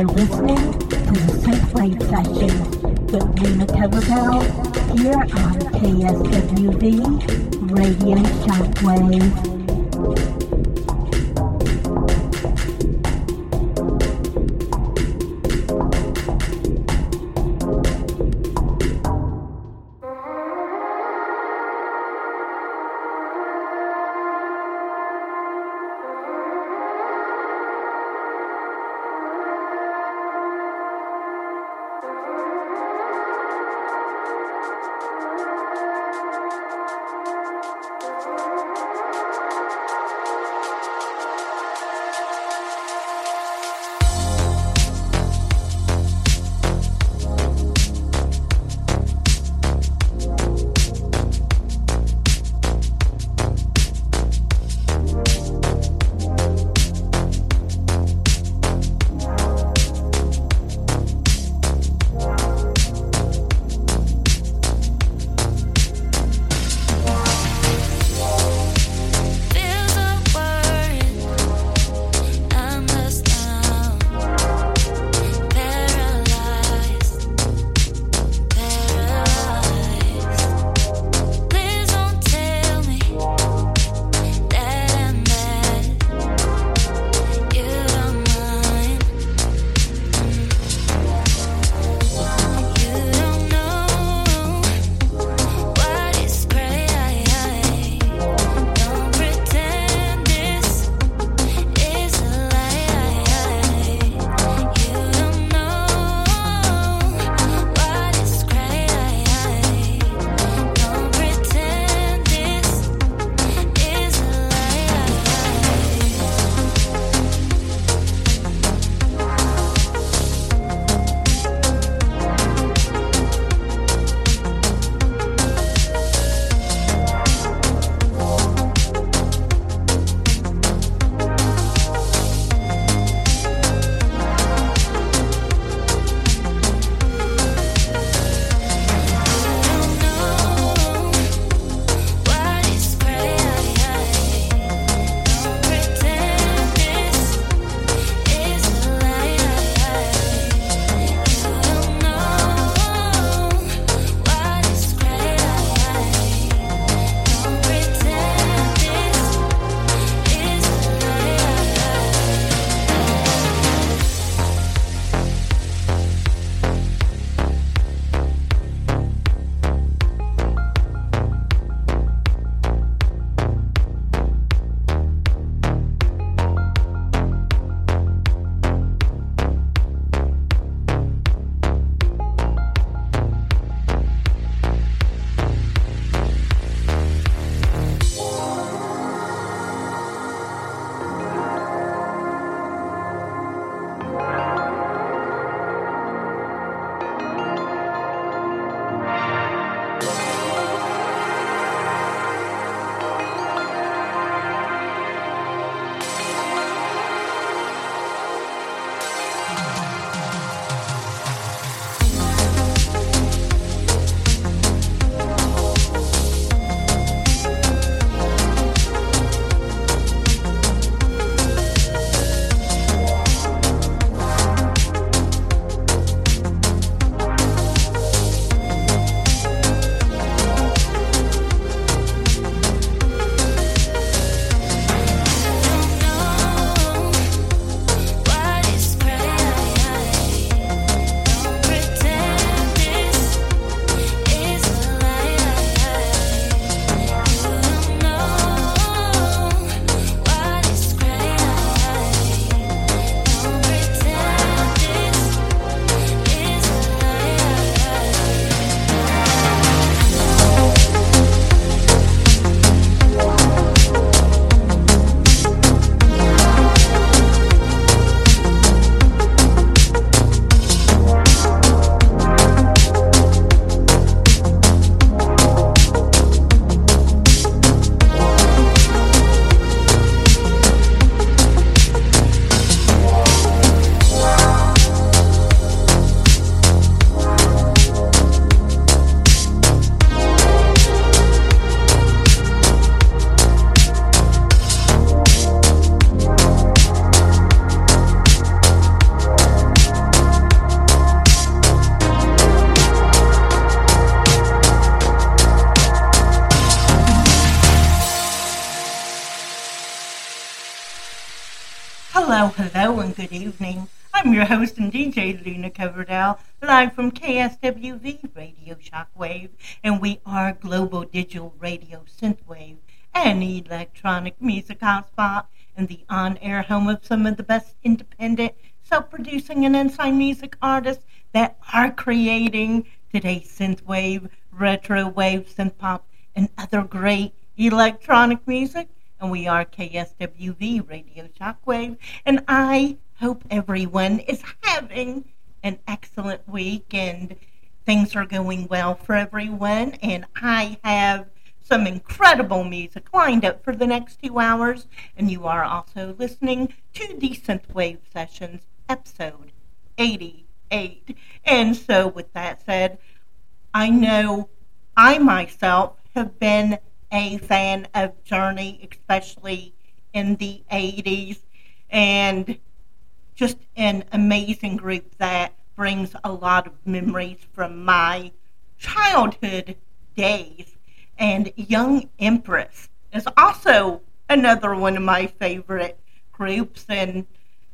are listening to the Synthwave Sessions with Luna Tobacco here on KSWV Radio Shockwave. Good evening. I'm your host and DJ Luna Coverdale, live from KSWV Radio Shockwave, and we are Global Digital Radio Synthwave and electronic music hotspot and the on-air home of some of the best independent, self-producing, and inside music artists that are creating today's synthwave, retro wave, synth pop, and other great electronic music and we are KSWV Radio Shockwave. And I hope everyone is having an excellent week and things are going well for everyone. And I have some incredible music lined up for the next two hours. And you are also listening to the Synthwave Sessions episode 88. And so, with that said, I know I myself have been a fan of Journey, especially in the 80s, and just an amazing group that brings a lot of memories from my childhood days. And Young Empress is also another one of my favorite groups and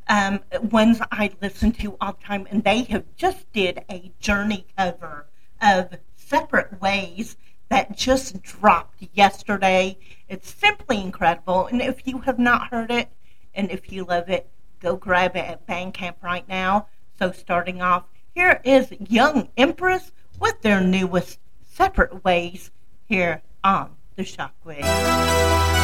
um, ones I listen to all the time. And they have just did a Journey cover of Separate Ways that just dropped yesterday. It's simply incredible. And if you have not heard it, and if you love it, go grab it at Bandcamp right now. So, starting off, here is Young Empress with their newest Separate Ways here on the Shockwave.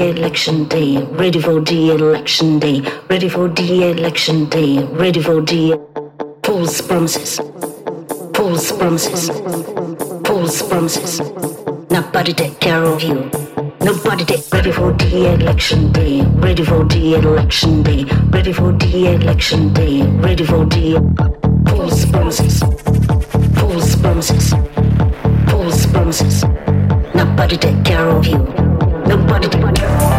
Election day, ready for the election day, ready for the election day, ready for the false promises, false promises, false promises. Nobody take care of you. Nobody take ready for the election day, ready for the election day, ready for the election day, ready for the false promises, false promises, false promises. Nobody take care of you. Nobody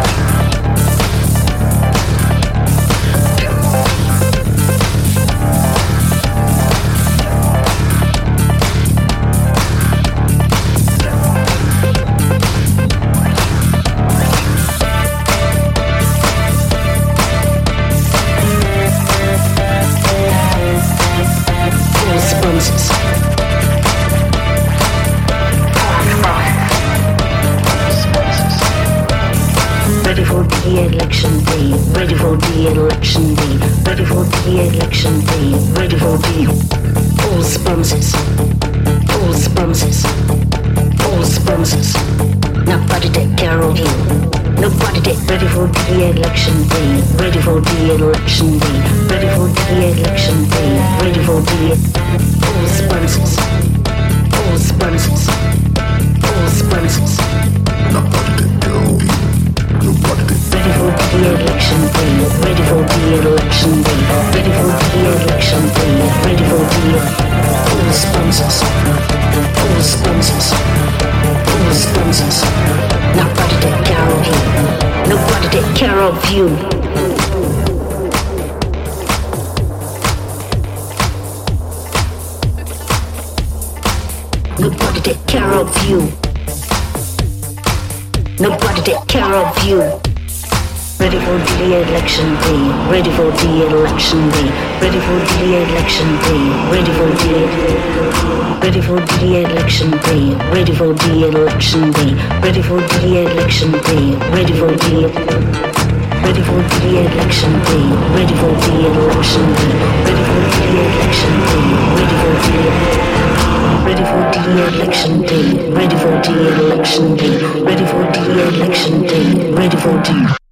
for the election day, ready for the election day, ready for the false promises, false promises, false promises. Nobody take care of you. Nobody take ready for the election day, ready for the election day, ready for the election day, ready for the false promises, false promises, false promises. Nobody take care of you. Nobody ready for the election day, ready for the election day, ready for the election day, ready for the false promises, false promises. Nobody take care of you. Nobody take care of you. Nobody take care of you. Nobody take care of you. Ready for the election day, ready for the election day, ready for the election day, ready for the ready for the election day, ready for the election day, ready for the election day, ready for the ready for the election day, ready for the election day, ready for the election day, ready for the Ready for the election day, ready for the election day, ready for the election day, ready for the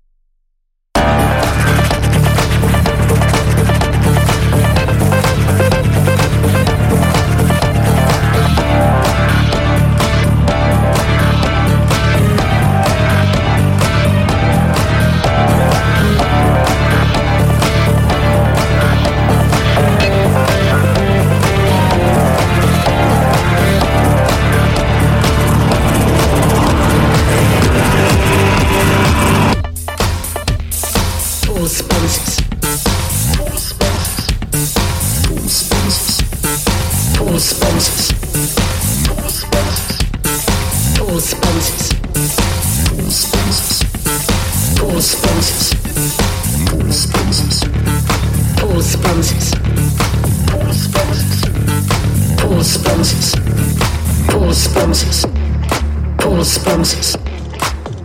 Promises.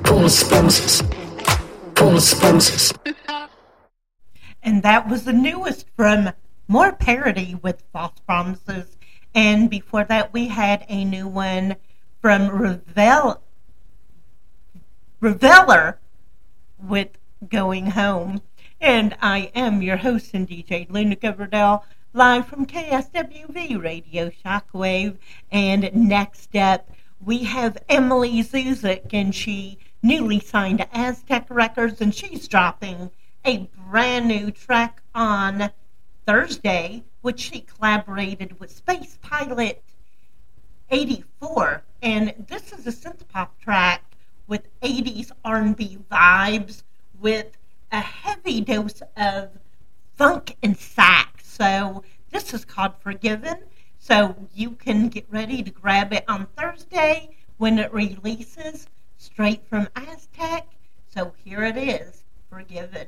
False promises. False promises. And that was the newest from More Parody with False Promises. And before that, we had a new one from Revel- Reveller with Going Home. And I am your host and DJ Luna Coverdale, live from KSWV Radio Shockwave. And next up, we have Emily Zuzik, and she newly signed to Aztec Records, and she's dropping a brand new track on Thursday, which she collaborated with Space Pilot 84. And this is a synth pop track with 80s R&B vibes with a heavy dose of funk and sax. So this is called Forgiven. So you can get ready to grab it on Thursday when it releases straight from Aztec. So here it is, Forgiven.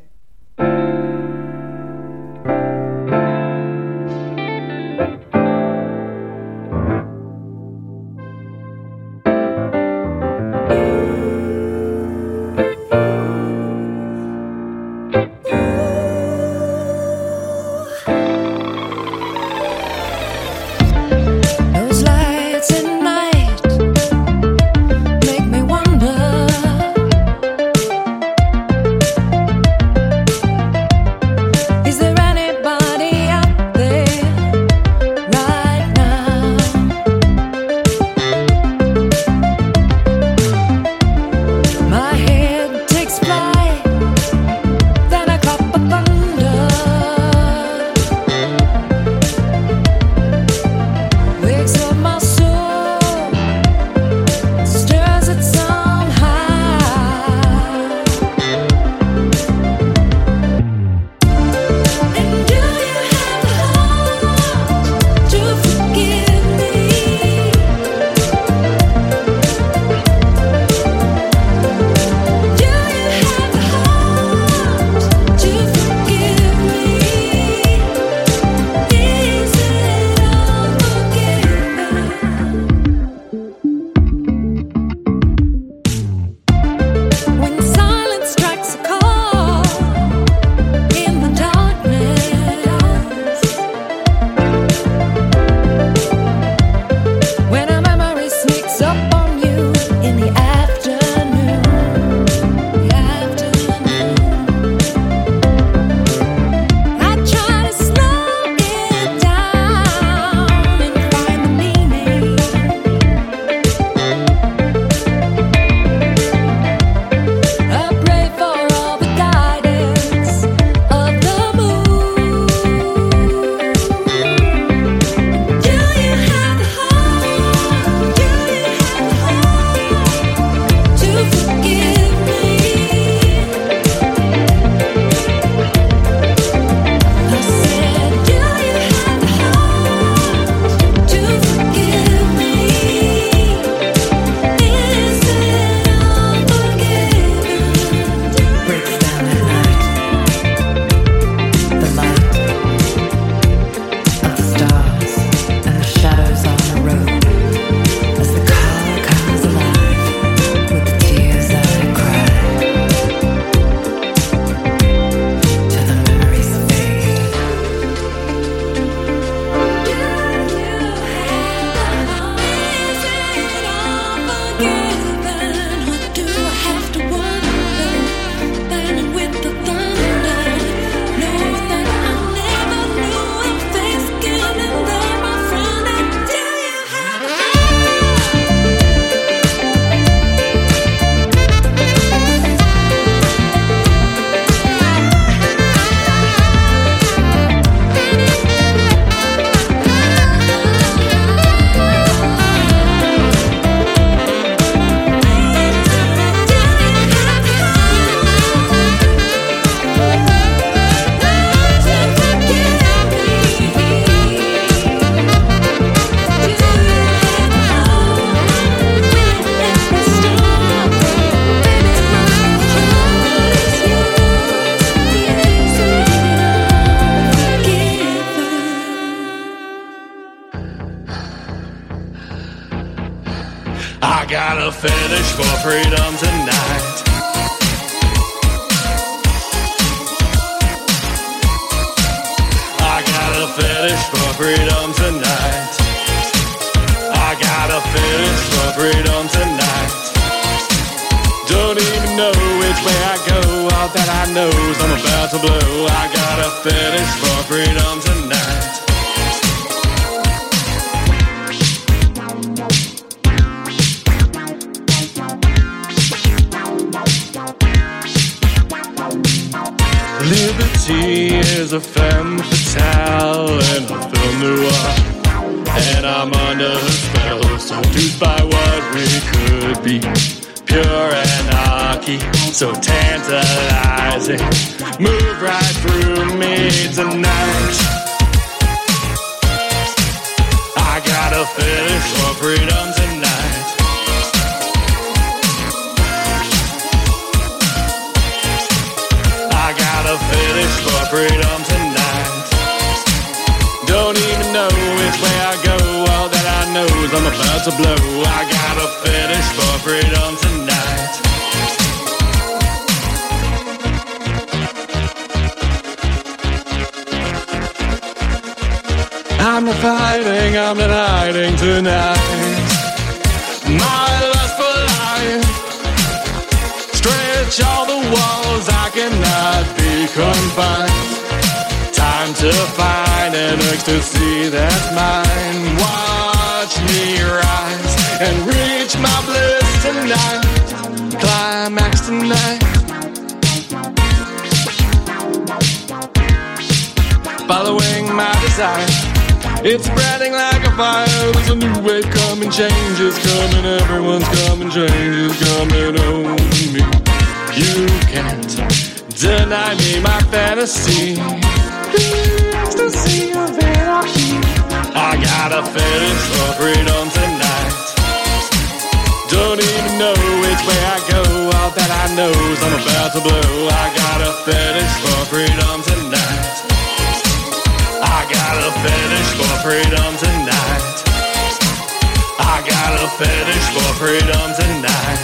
I'll fetish for freedom tonight.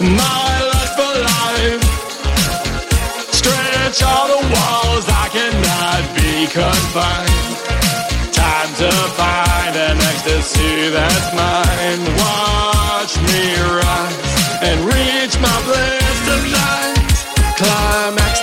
My lust for life. Stretch all the walls I cannot be confined. Time to find an ecstasy that's mine. Watch me rise and reach my bliss tonight. Climax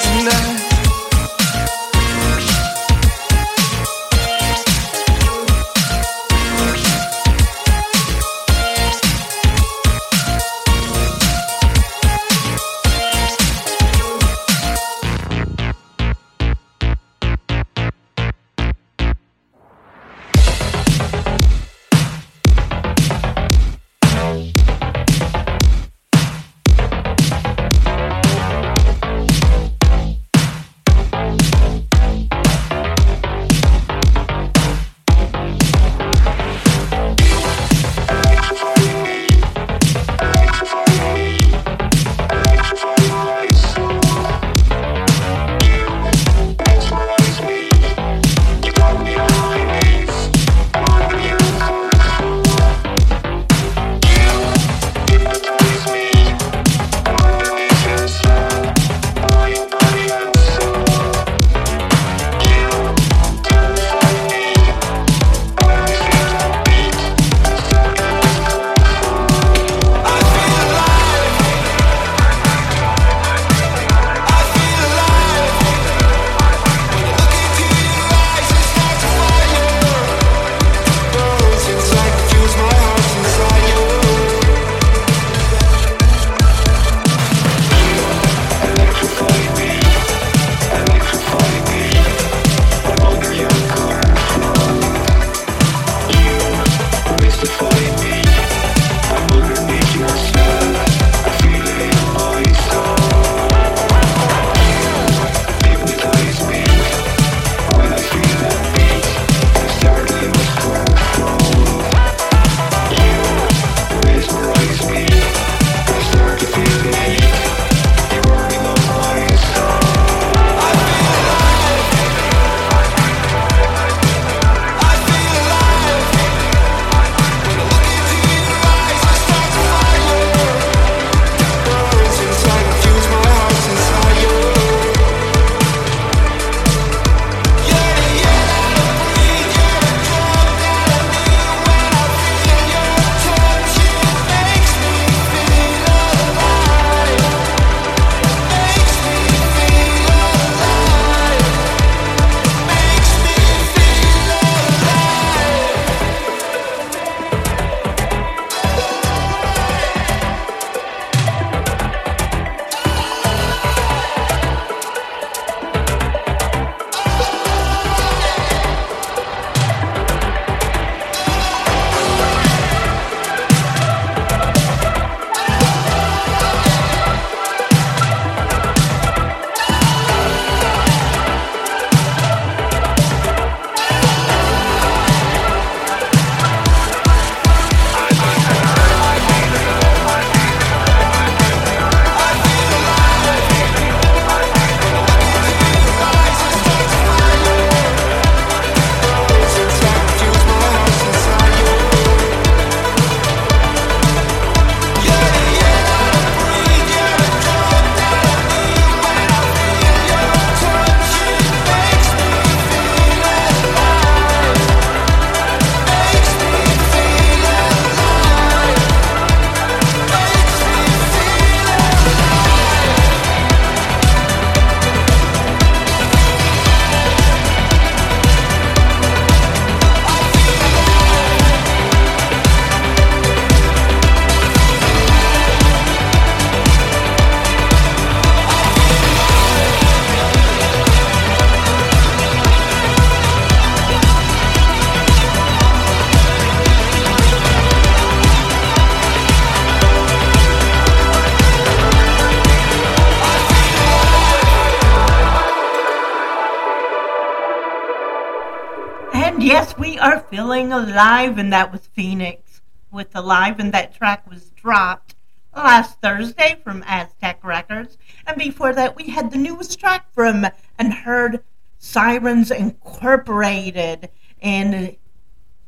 Alive, and that was Phoenix with Alive, and that track was dropped last Thursday from Aztec Records. And before that, we had the newest track from and heard Sirens Incorporated, and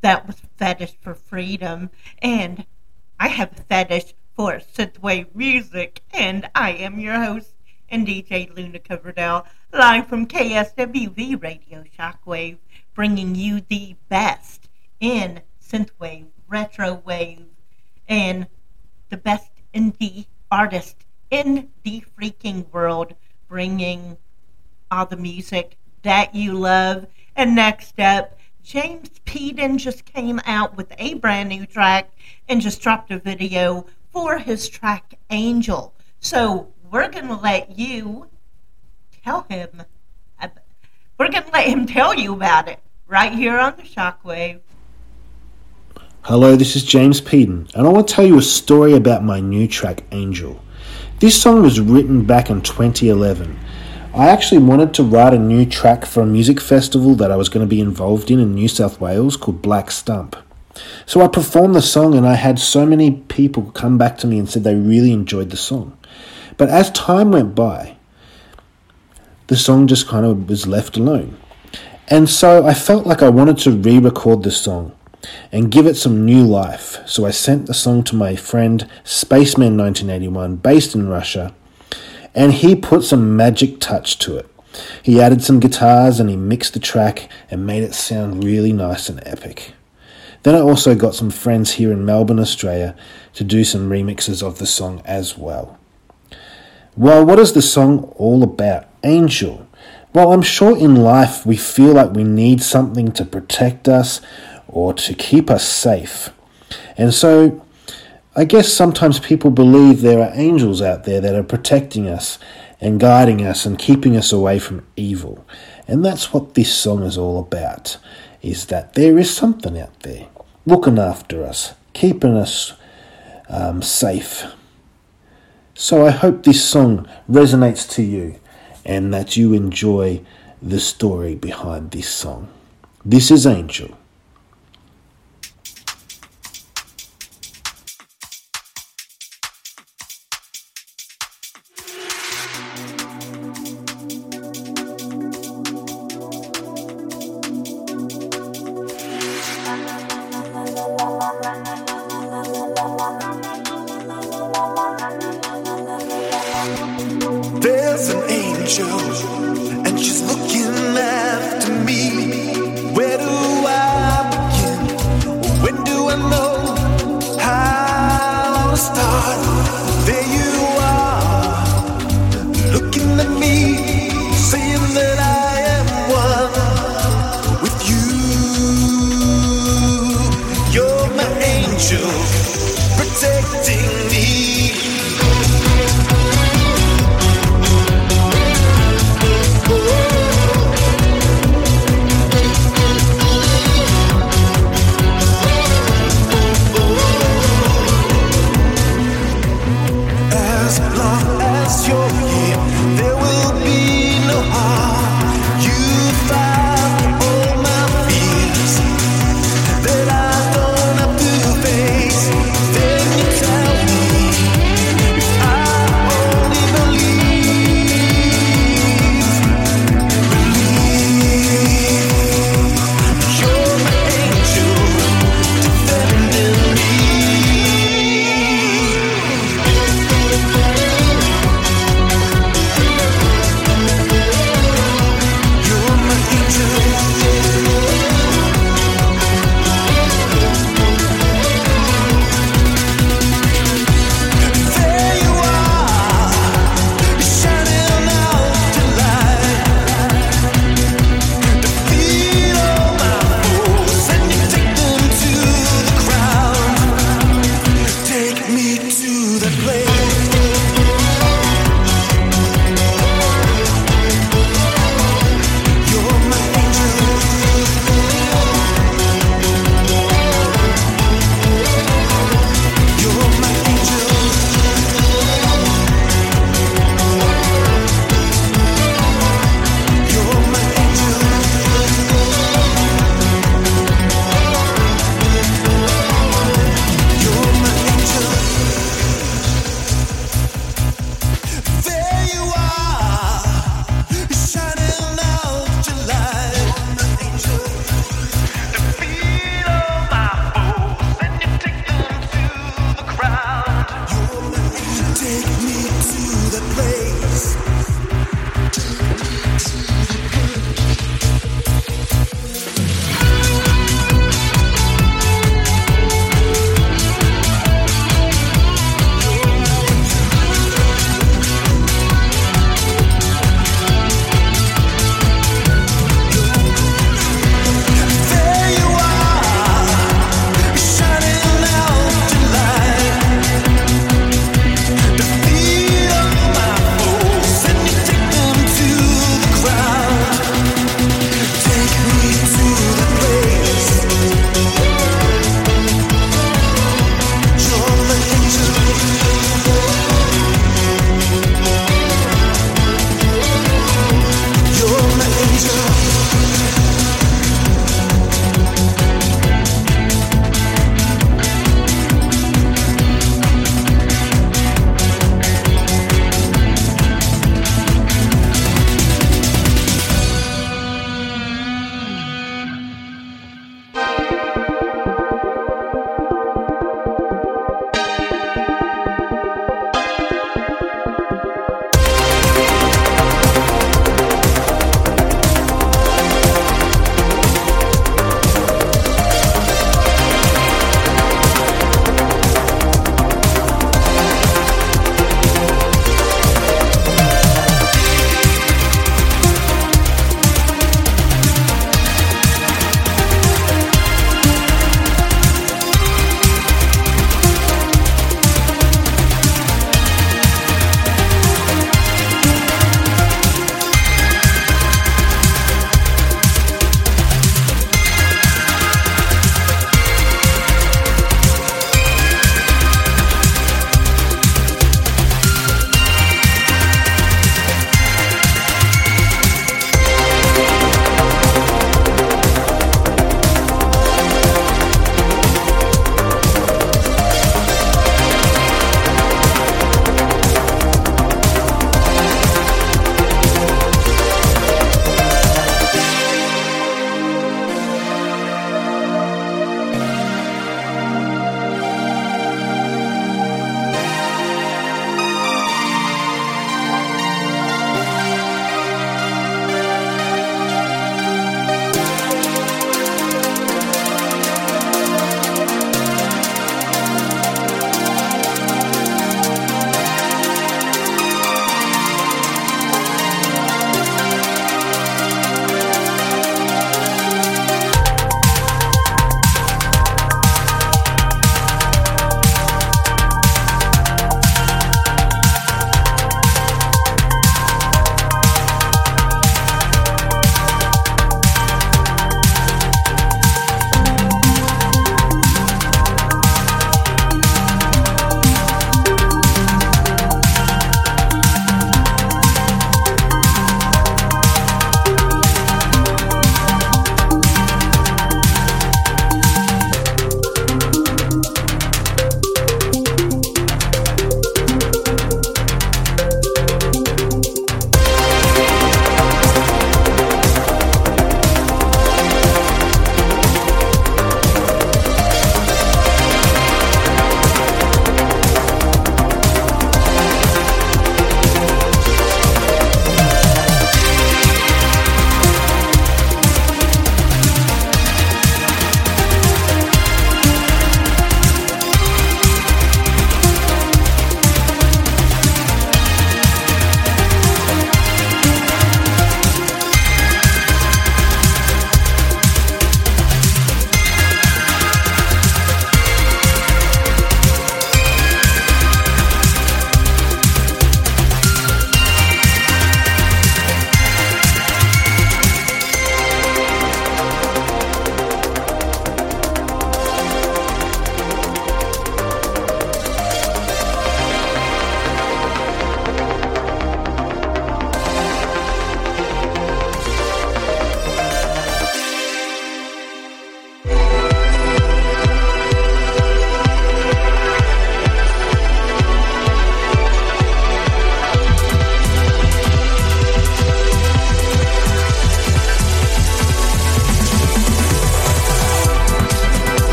that was Fetish for Freedom. And I have a fetish for synthwave music, and I am your host and DJ Luna Coverdale, live from KSWV Radio Shockwave, bringing you the best in synthwave, retro wave, and the best indie artist in the freaking world, bringing all the music that you love. And next up, James Peden just came out with a brand new track and just dropped a video for his track Angel. So we're going to let you tell him, we're going to let him tell you about it right here on the Shockwave. Hello, this is James Peden, and I want to tell you a story about my new track Angel. This song was written back in 2011. I actually wanted to write a new track for a music festival that I was going to be involved in in New South Wales called Black Stump. So I performed the song, and I had so many people come back to me and said they really enjoyed the song. But as time went by, the song just kind of was left alone. And so I felt like I wanted to re record the song and give it some new life. So I sent the song to my friend Spaceman1981, based in Russia, and he put some magic touch to it. He added some guitars and he mixed the track and made it sound really nice and epic. Then I also got some friends here in Melbourne, Australia, to do some remixes of the song as well. Well, what is the song all about? Angel. Well, I'm sure in life we feel like we need something to protect us or to keep us safe. And so I guess sometimes people believe there are angels out there that are protecting us and guiding us and keeping us away from evil. And that's what this song is all about, is that there is something out there looking after us, keeping us um, safe. So I hope this song resonates to you and that you enjoy the story behind this song. This is Angel.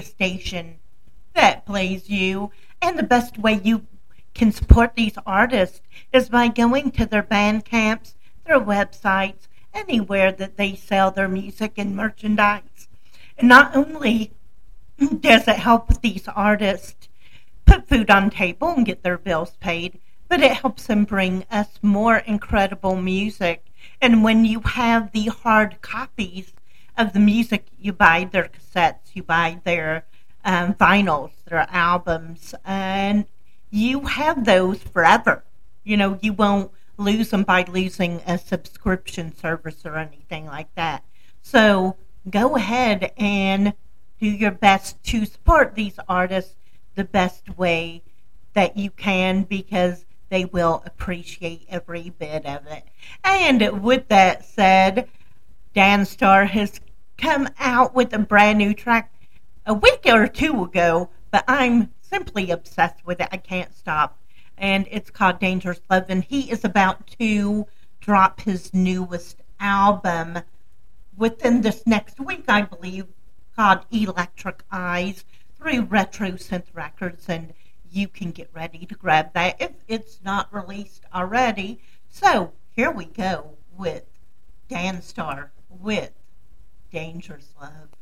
Artist station that plays you. And the best way you can support these artists is by going to their Bandcamps, their websites, anywhere that they sell their music and merchandise. And not only does it help these artists put food on table and get their bills paid, but it helps them bring us more incredible music. And when you have the hard copies of the music, you buy their cassettes, you buy their um, vinyls, their albums, and you have those forever. You know, you won't lose them by losing a subscription service or anything like that. So go ahead and do your best to support these artists the best way that you can because they will appreciate every bit of it. And with that said, Danstar has come out with a brand new track a week or two ago, but I'm simply obsessed with it. I can't stop and it's called Dangerous Love. And he is about to drop his newest album within this next week, I believe, called Electric Eyes through Retro Synth Records. And you can get ready to grab that if it's not released already. So here we go with Danstar with Dangerous Love.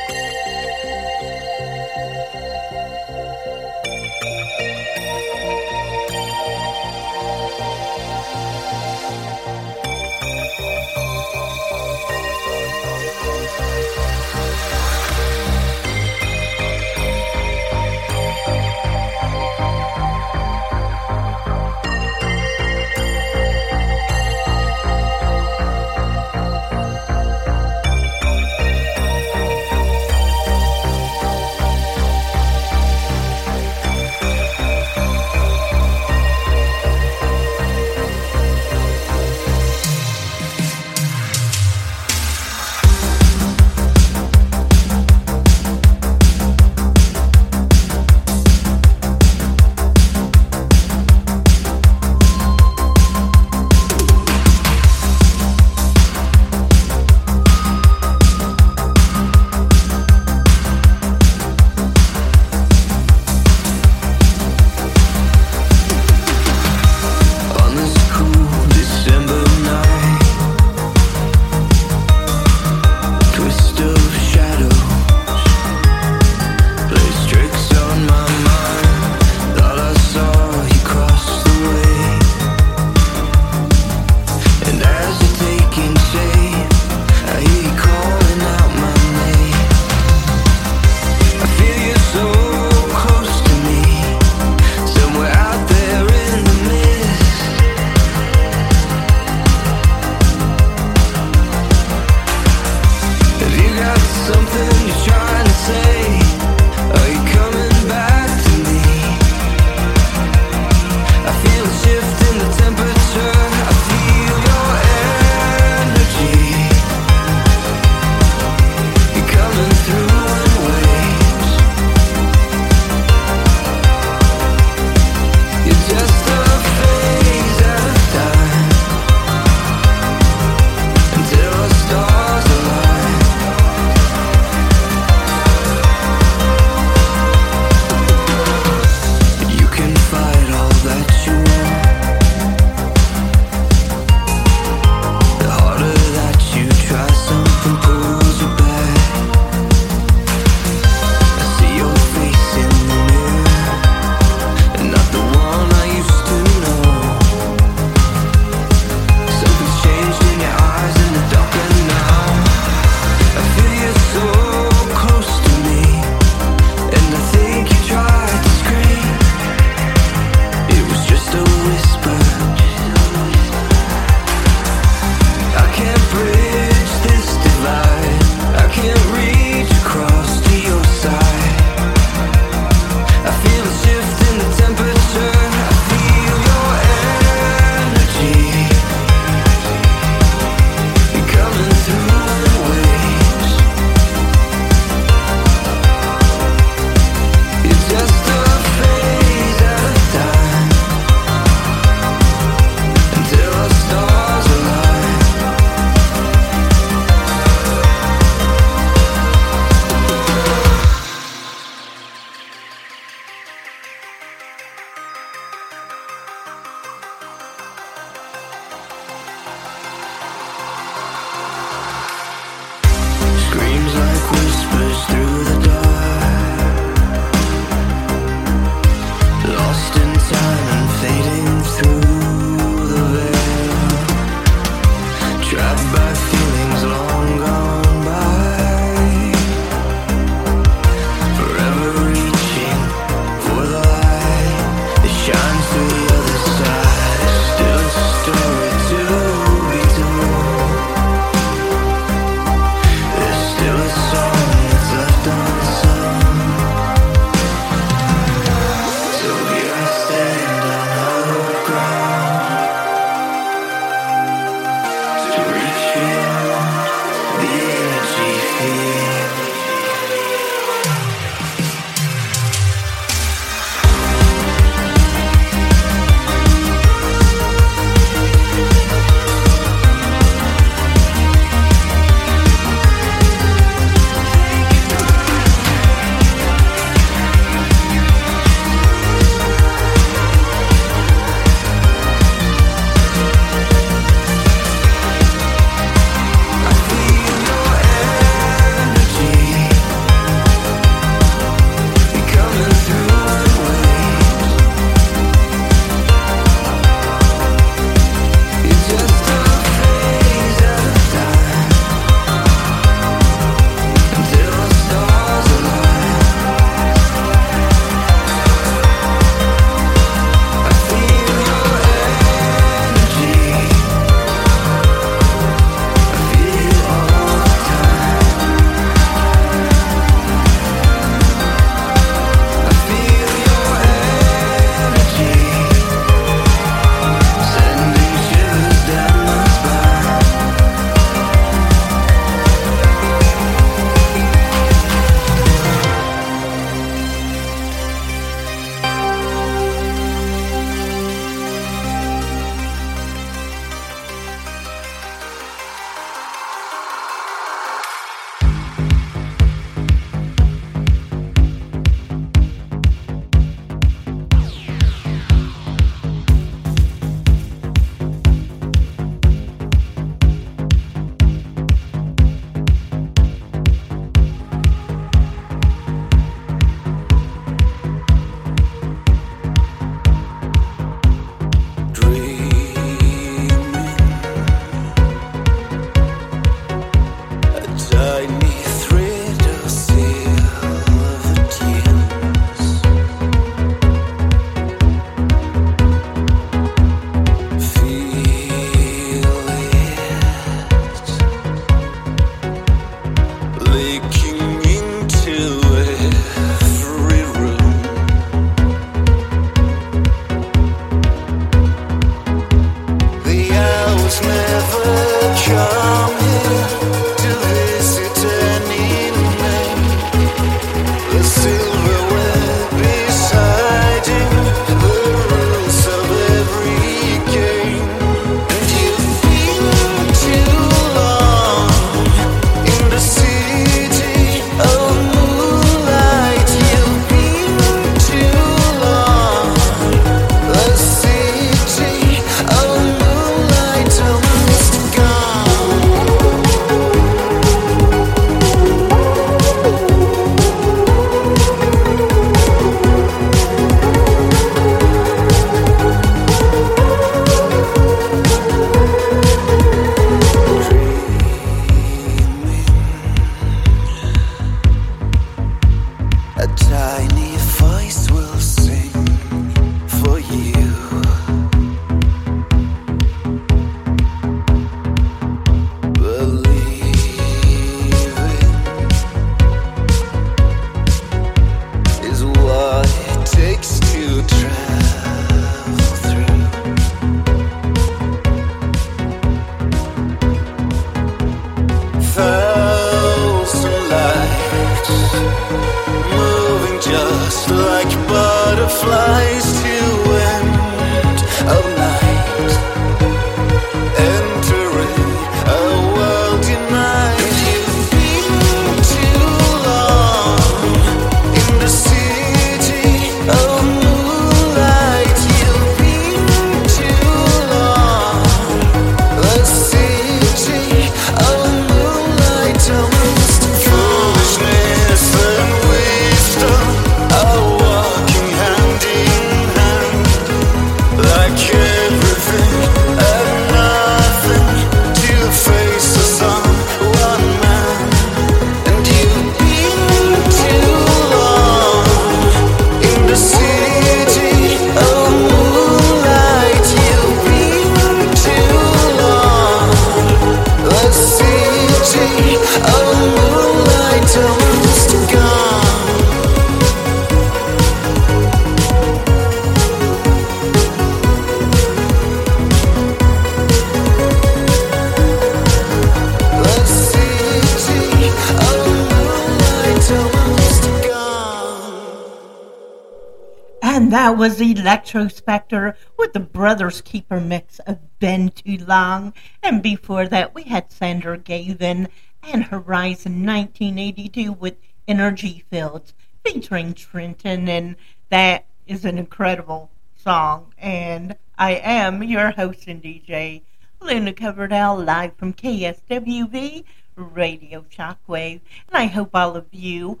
that was Electro Spectre with the Brothers Keeper mix of Been Too Long. And before that, we had Sandra Gavin and Horizon 1982 with Energy Fields featuring Trenton. And that is an incredible song. And I am your host and DJ, Luna Coverdale, live from KSWV Radio Shockwave. And I hope all of you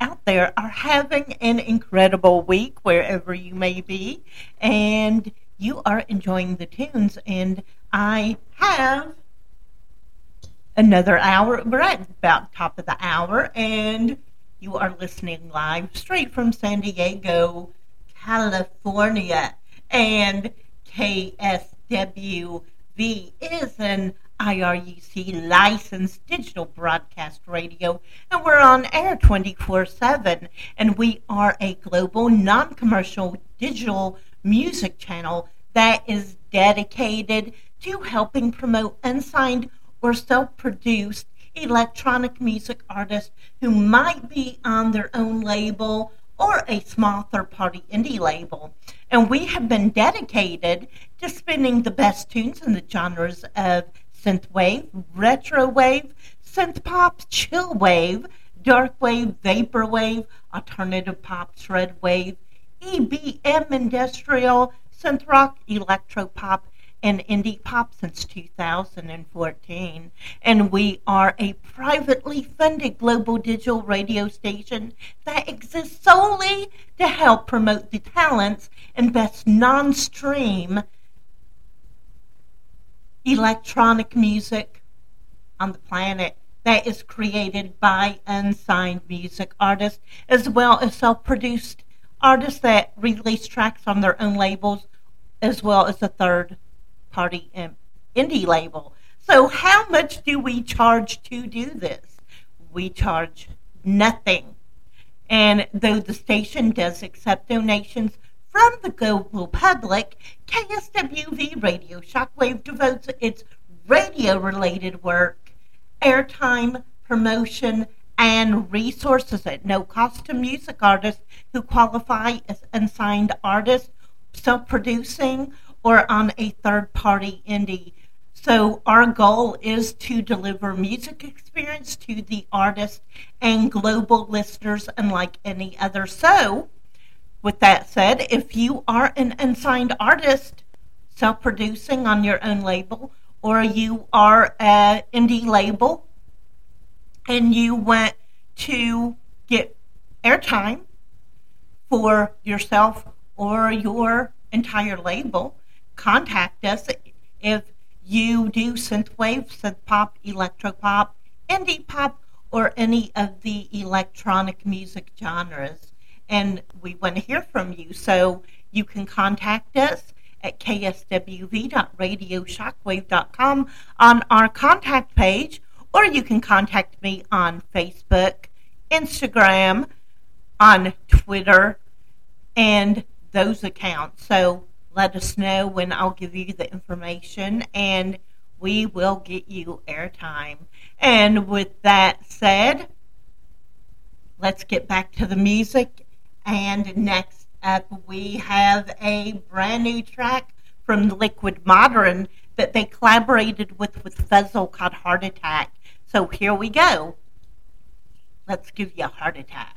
out there are having an incredible week wherever you may be. And you are enjoying the tunes. And I have another hour. We're at about top of the hour. And you are listening live straight from San Diego, California. And KSWV is an IRUC licensed digital broadcast radio, and we're on air 24 7. And we are a global, non commercial digital music channel that is dedicated to helping promote unsigned or self produced electronic music artists who might be on their own label or a small third party indie label. And we have been dedicated to spinning the best tunes in the genres of synthwave, retro wave, synth pop, chill wave, dark wave, vapor wave, alternative pop, shred wave, EBM industrial, synth rock, electro pop, and indie pop since 2014. And we are a privately funded global digital radio station that exists solely to help promote the talents and best non stream electronic music on the planet that is created by unsigned music artists as well as self produced artists that release tracks on their own labels as well as a third party um, indie label. So, how much do we charge to do this? We charge nothing. And though the station does accept donations from the global public, KSWV Radio Shockwave devotes its radio related work, airtime, promotion, and resources at no cost to music artists who qualify as unsigned artists, self producing, or on a third party indie. So our goal is to deliver music experience to the artist and global listeners unlike any other. So with that said, if you are an unsigned artist self-producing on your own label or you are an indie label and you want to get airtime for yourself or your entire label, contact us if you do synthwave, synth pop, electro pop, indie pop, or any of the electronic music genres. And we want to hear from you. So you can contact us at kswv.radioshockwave.com on our contact page, or you can contact me on Facebook, Instagram, on Twitter, and those accounts. So let us know when I'll give you the information and we will get you airtime. And with that said, let's get back to the music. And next up, we have a brand new track from Liquid Modern that they collaborated with with Fuzzle called Heart Attack. So here we go. Let's give you a heart attack.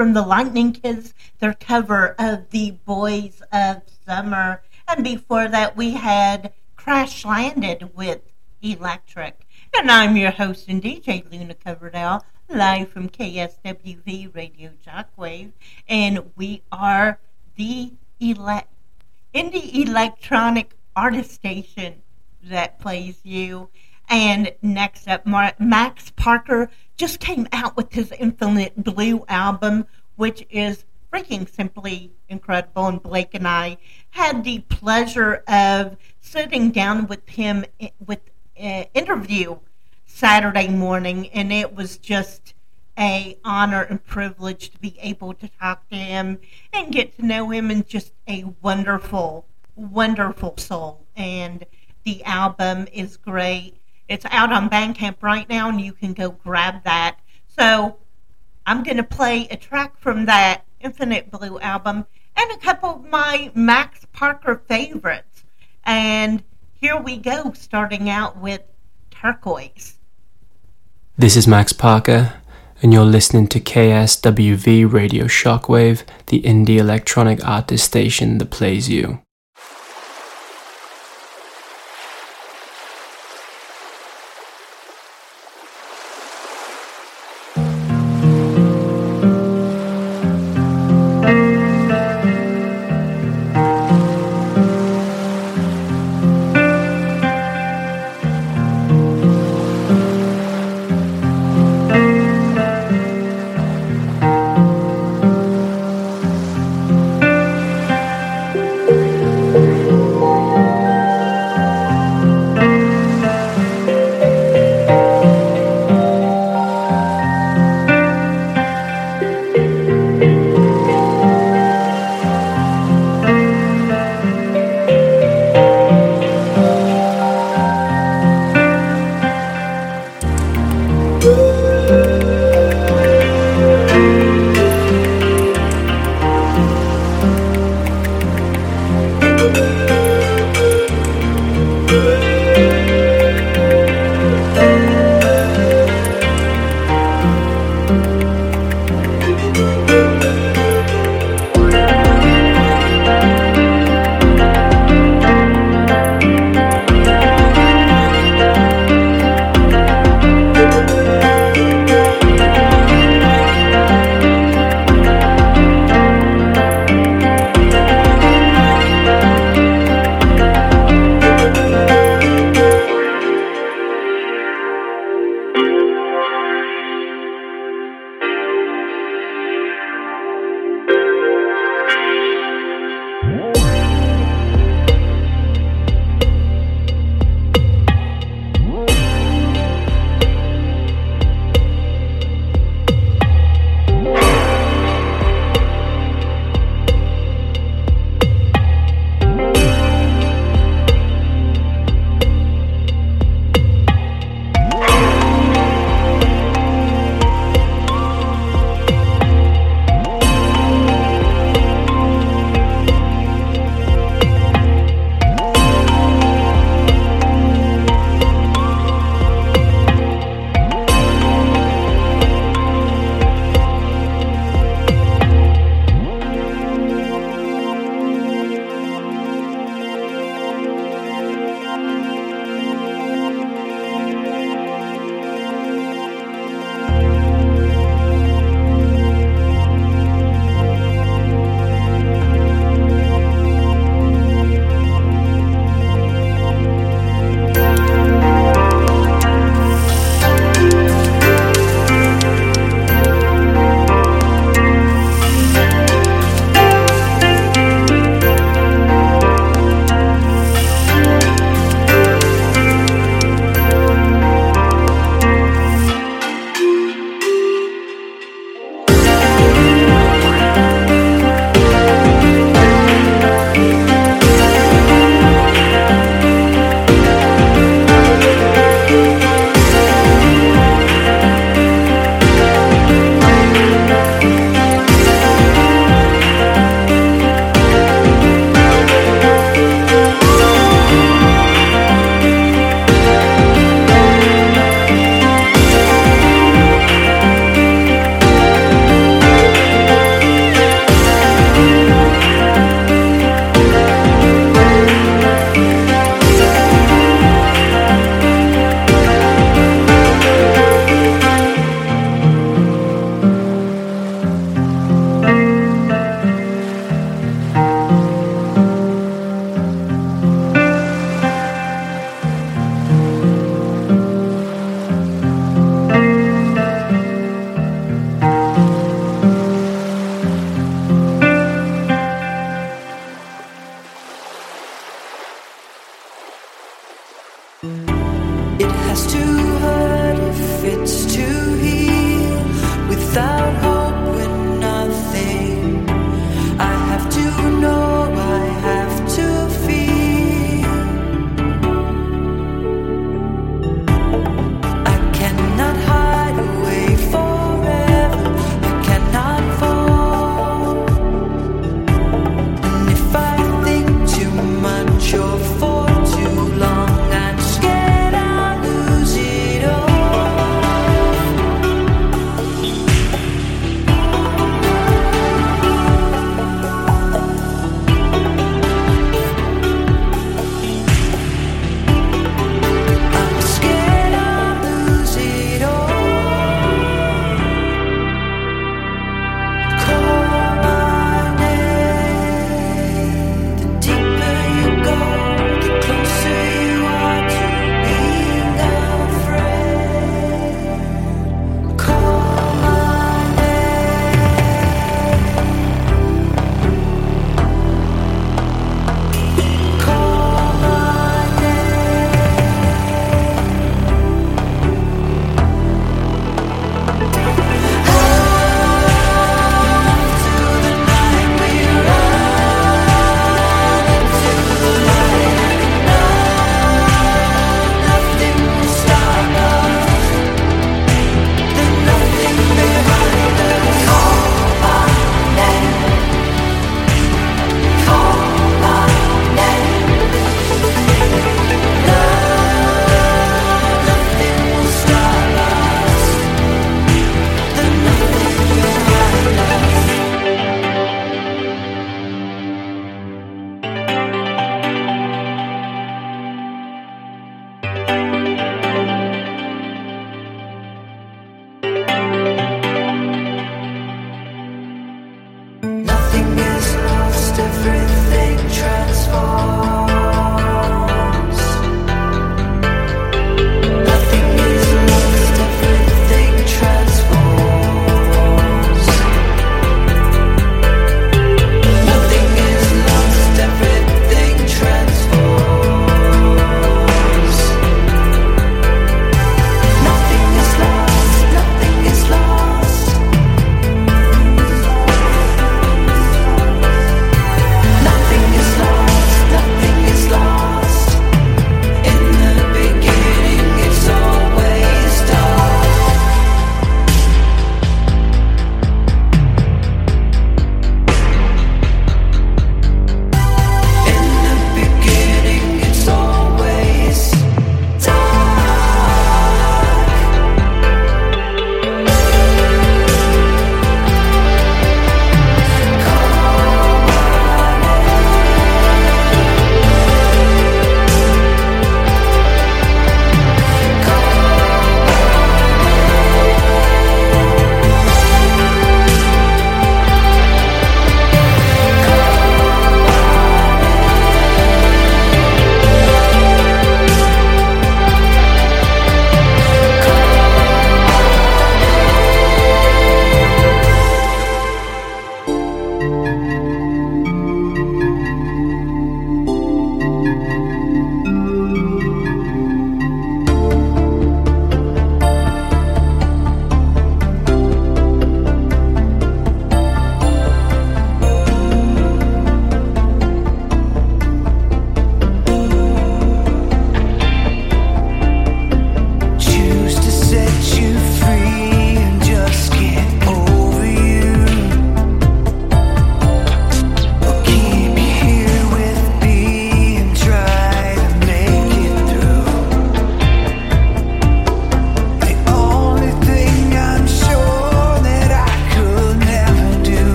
From the Lightning Kids, their cover of The Boys of Summer. And before that, we had Crash Landed with Electric. And I'm your host and DJ, Luna Coverdale, live from KSWV Radio Shockwave. And we are the ele- indie electronic artist station that plays you. And next up, Max Parker just came out with his Infinite Blue album, which is freaking simply incredible. And Blake and I had the pleasure of sitting down with him with an uh, interview Saturday morning, and it was just a honor and privilege to be able to talk to him and get to know him and just a wonderful, wonderful soul. And the album is great. It's out on Bandcamp right now, and you can go grab that. So I'm going to play a track from that Infinite Blue album and a couple of my Max Parker favorites. And here we go, starting out with Turquoise. This is Max Parker, and you're listening to KSWV Radio Shockwave, the indie electronic artist station that plays you.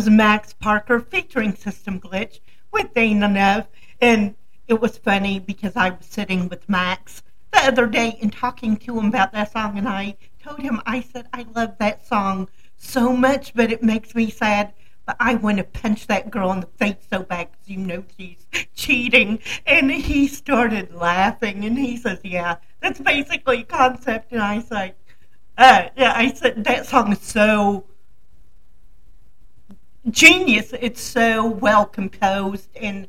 Was Max Parker featuring System Glitch with Dana Neff. And it was funny because I was sitting with Max the other day and talking to him about that song. And I told him, I said, I love that song so much, but it makes me sad. But I want to punch that girl in the face so bad because you know she's cheating. And he started laughing and he says, Yeah, that's basically concept. And I say, uh, yeah, I said, that song is so genius. It's so well composed, and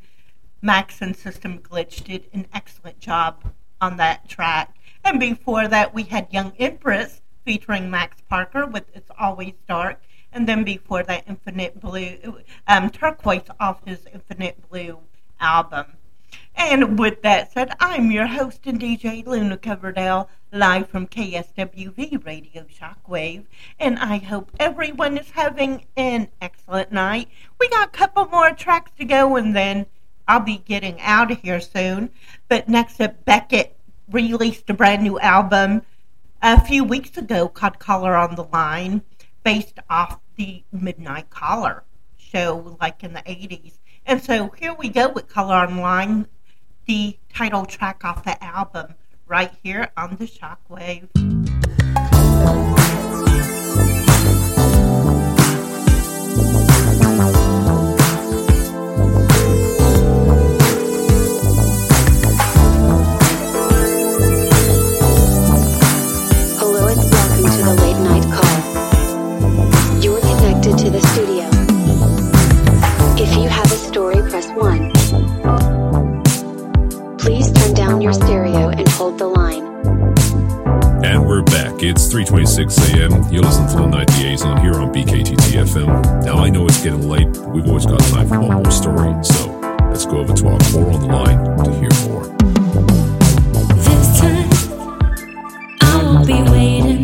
Max and System Glitch did an excellent job on that track. And before that, we had Young Empress featuring Max Parker with It's Always Dark. And then before that, Infinite Blue, um, Turquoise off his Infinite Blue album. And with that said, I'm your host and DJ Luna Coverdale, live from KSWV Radio Shockwave, and I hope everyone is having an excellent night. We got a couple more tracks to go, and then I'll be getting out of here soon. But next up, Beckett released a brand new album a few weeks ago called Caller on the Line, based off the Midnight Caller show, like in the 80s. And so here we go with Caller on the title track off the album right here on the Shockwave. Hold the line. And we're back. It's 3:26 a.m. You're listening to the Night Liaison here on BKTT FM. Now I know it's getting late, but we've always got time for one more story. So let's go over to our caller on the line to hear more. This time, I won't be waiting.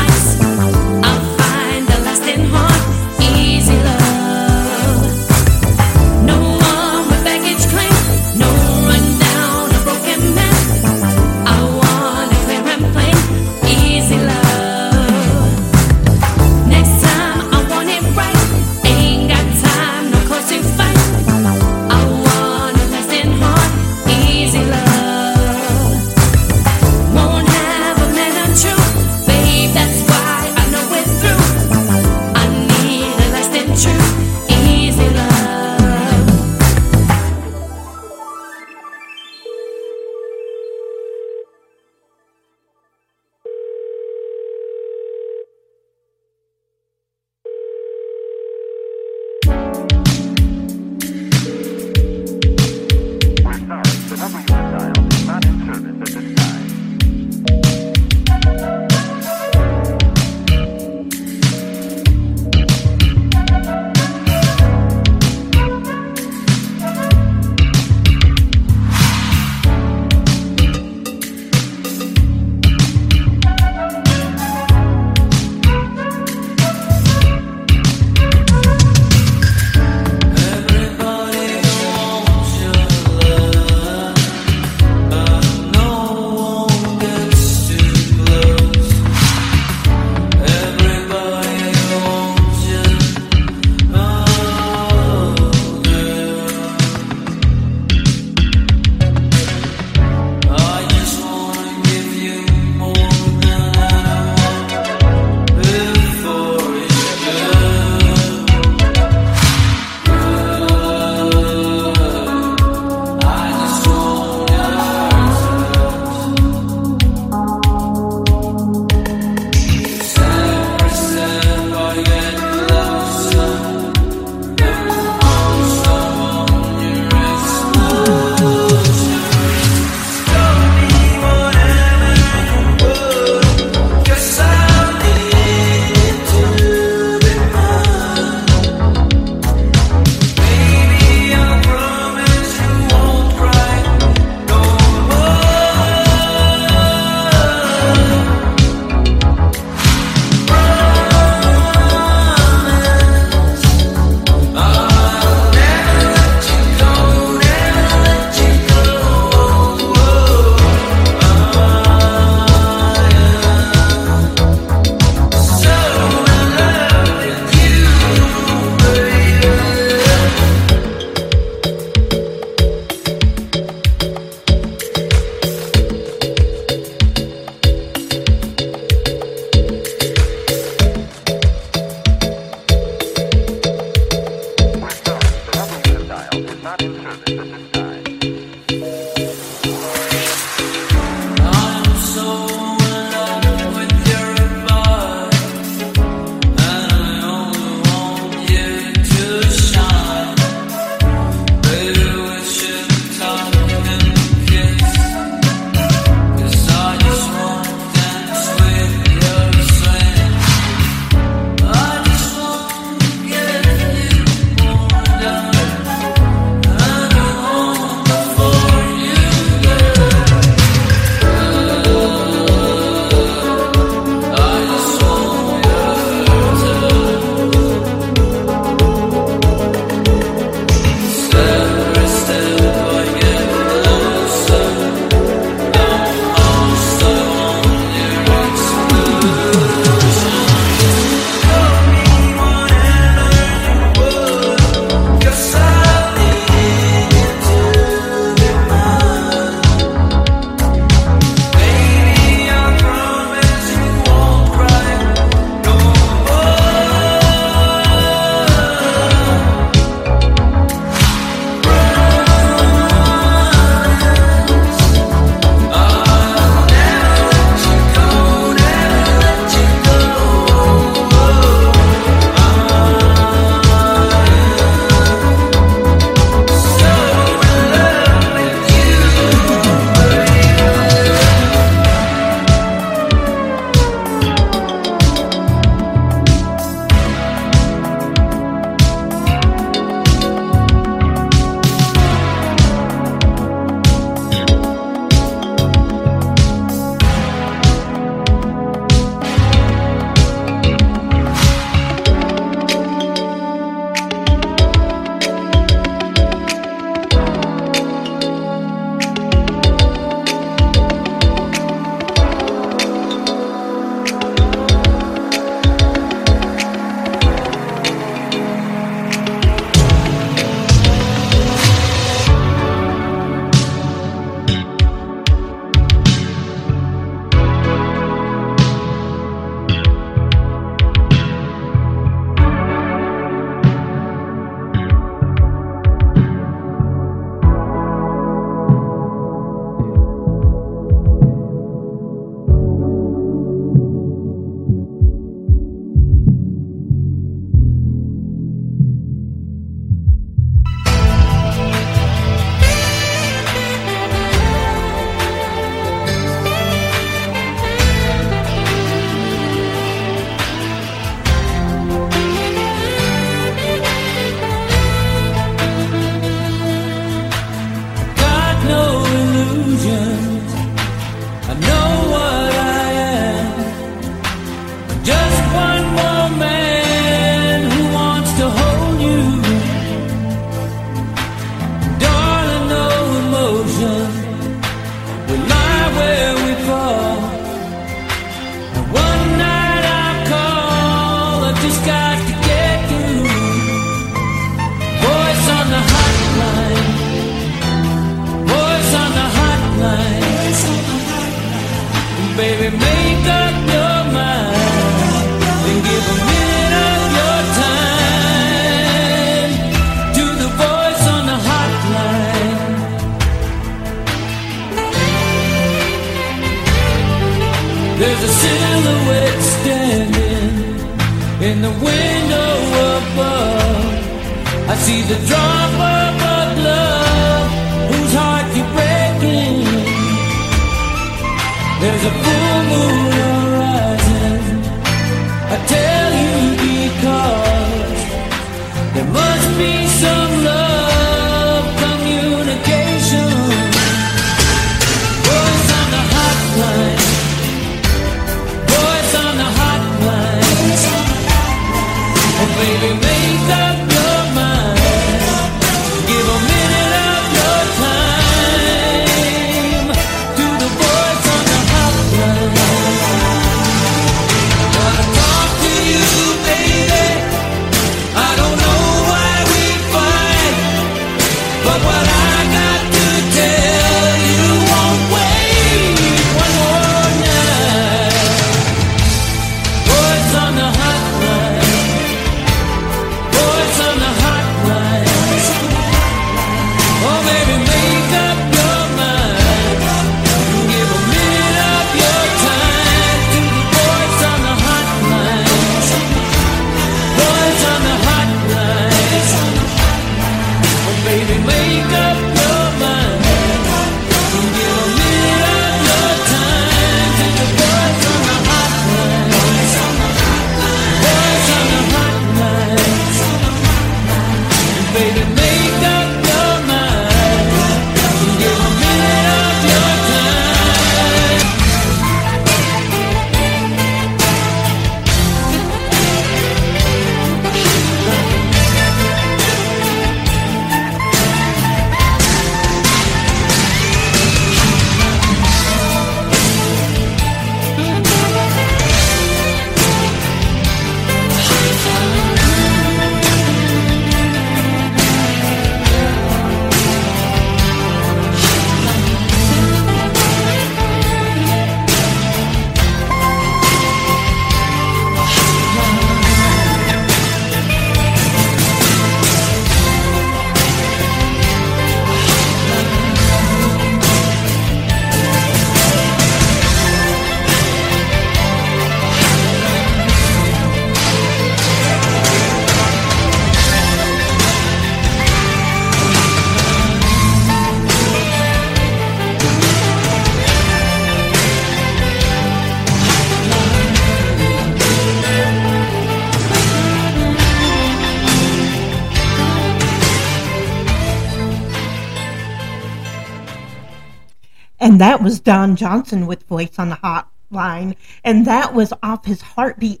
Was Don Johnson with Voice on the Hotline. And that was off his Heartbeat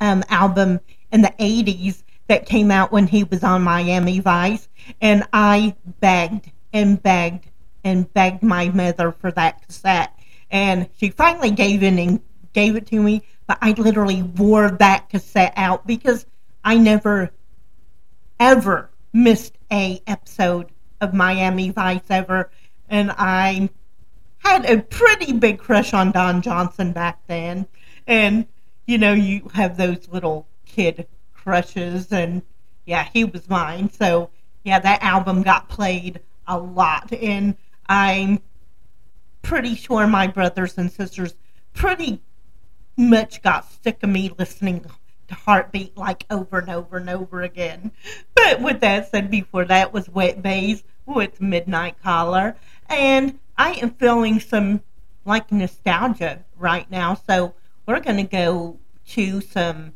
um, album in the 80s that came out when he was on Miami Vice. And I begged and begged and begged my mother for that cassette. And she finally gave in and gave it to me. But I literally wore that cassette out because I never, ever missed a episode of Miami Vice ever. And I had a pretty big crush on Don Johnson back then. And, you know, you have those little kid crushes, and yeah, he was mine. So, yeah, that album got played a lot. And I'm pretty sure my brothers and sisters pretty much got sick of me listening to Heartbeat like over and over and over again. But with that said, before that was Wet Bays with Midnight Caller. And I am feeling some like nostalgia right now, so we're going to go to some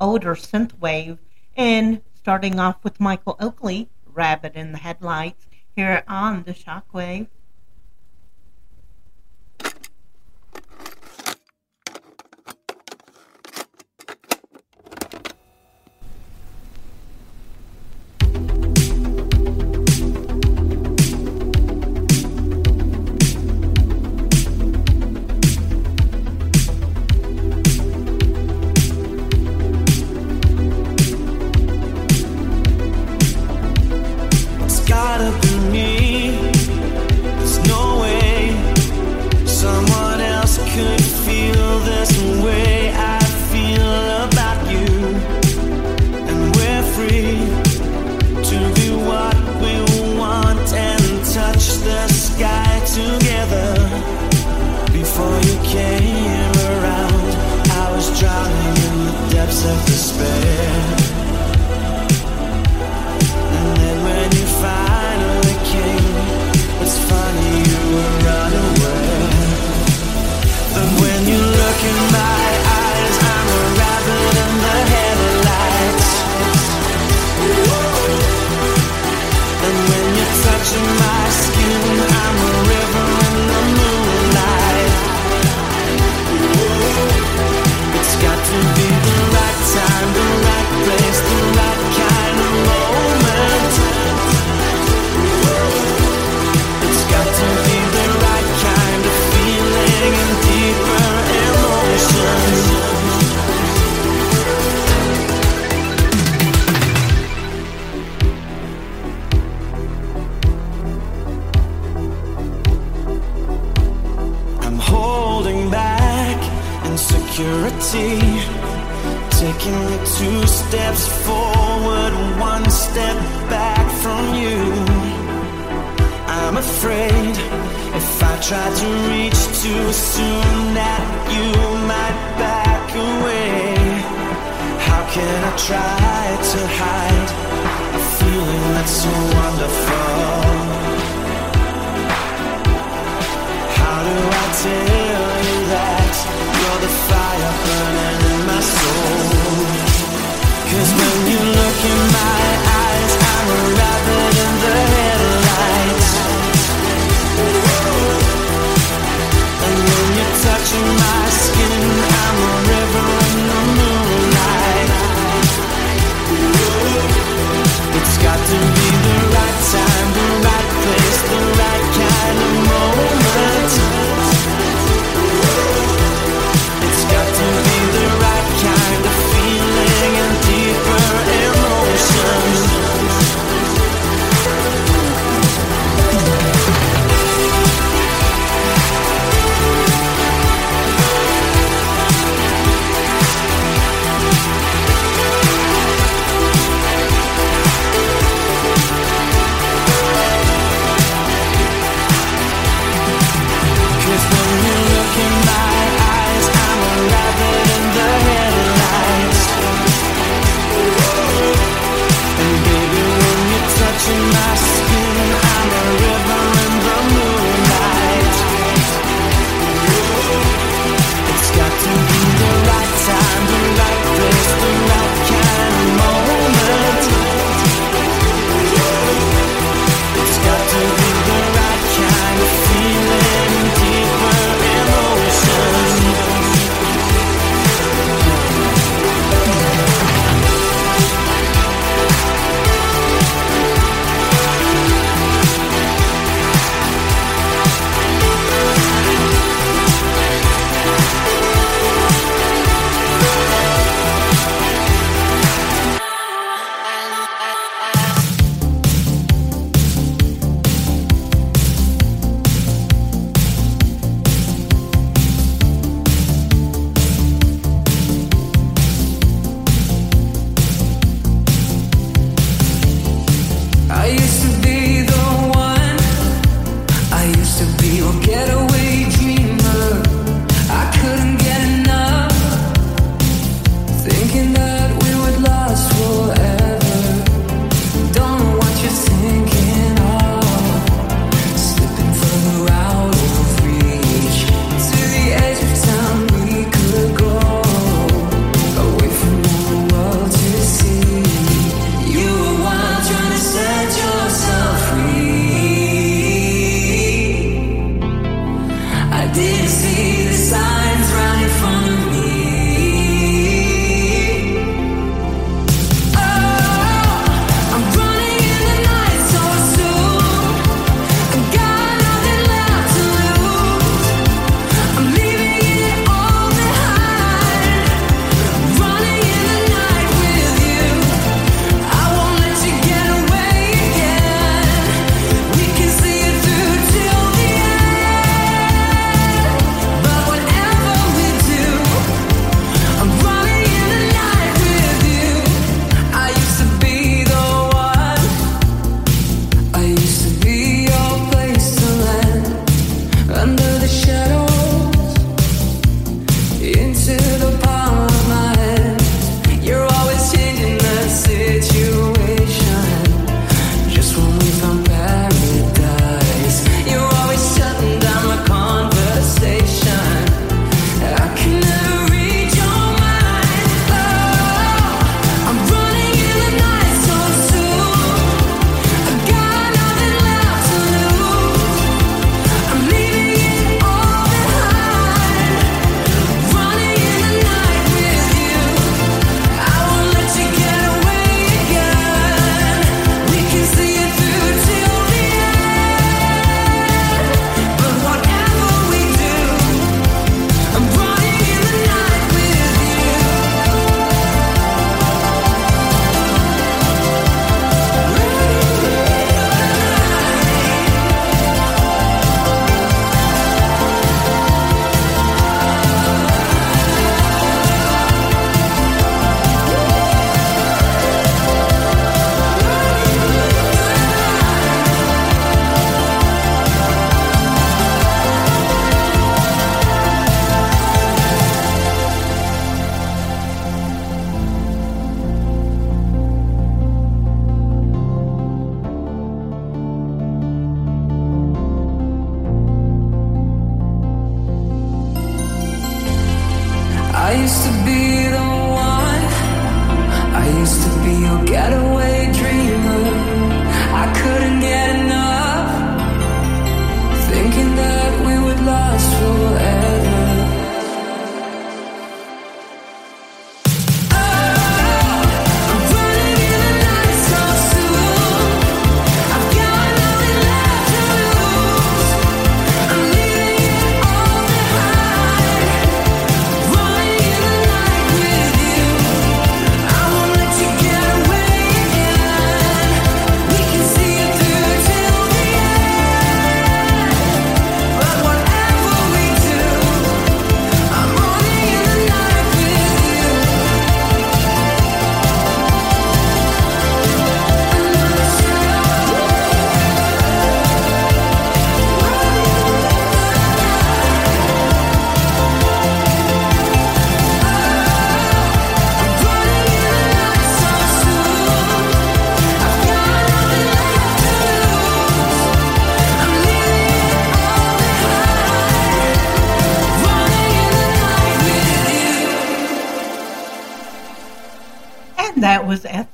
older synthwave and starting off with Michael Oakley, Rabbit in the Headlights, here on the Shockwave. depths of despair. And then when you finally came, it's funny you were running away. But when you look in my eyes, I'm a rabbit in the headlights. And when you're touching my security Taking me two steps forward, one step back from you I'm afraid if I try to reach too soon that you might back away How can I try to hide a feeling that's so wonderful? How do I take Cause when you look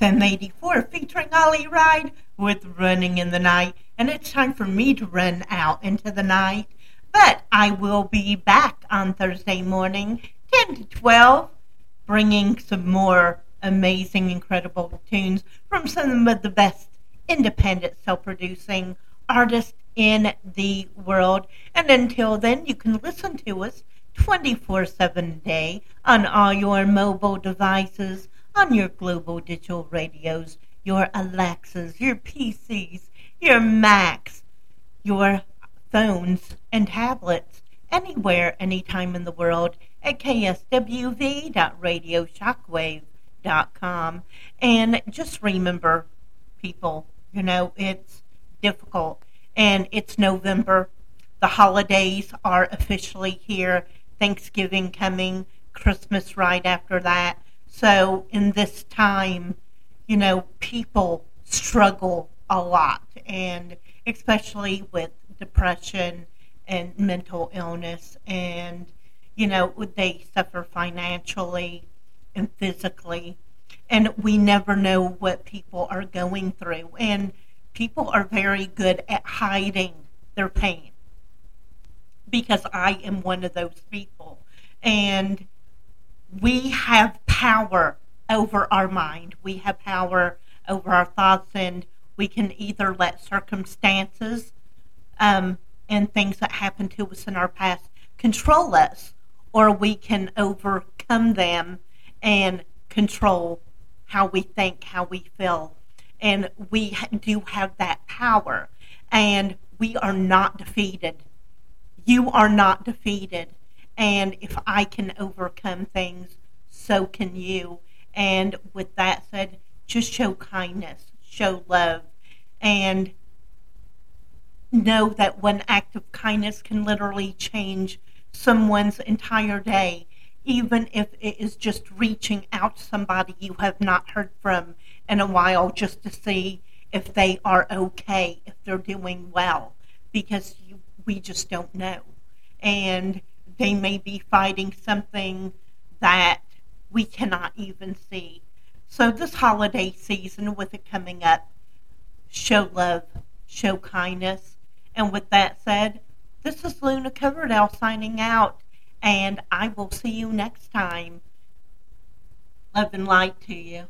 1084 featuring Ollie Wride with Running in the Night. And it's time for me to run out into the night. But I will be back on Thursday morning, 10 to 12, bringing some more amazing, incredible tunes from some of the best independent self producing artists in the world. And until then, you can listen to us 24 7 a day on all your mobile devices on your global digital radios, your Alexas, your PCs, your Macs, your phones and tablets, anywhere, anytime in the world at kswv.radioshockwave.com. And just remember, people, you know, it's difficult. And it's November. The holidays are officially here. Thanksgiving coming, Christmas right after that. So, in this time, you know, people struggle a lot, and especially with depression and mental illness, and, you know, they suffer financially and physically. And we never know what people are going through. And people are very good at hiding their pain because I am one of those people. And we have power over our mind. We have power over our thoughts, and we can either let circumstances um, and things that happen to us in our past control us, or we can overcome them and control how we think, how we feel. And we do have that power, and we are not defeated. You are not defeated. And if I can overcome things, so can you. And with that said, just show kindness, show love, and know that one act of kindness can literally change someone's entire day, even if it is just reaching out to somebody you have not heard from in a while just to see if they are okay, if they're doing well, because you, we just don't know. And they may be fighting something that we cannot even see. So, this holiday season, with it coming up, show love, show kindness. And with that said, this is Luna Coverdale signing out, and I will see you next time. Love and light to you.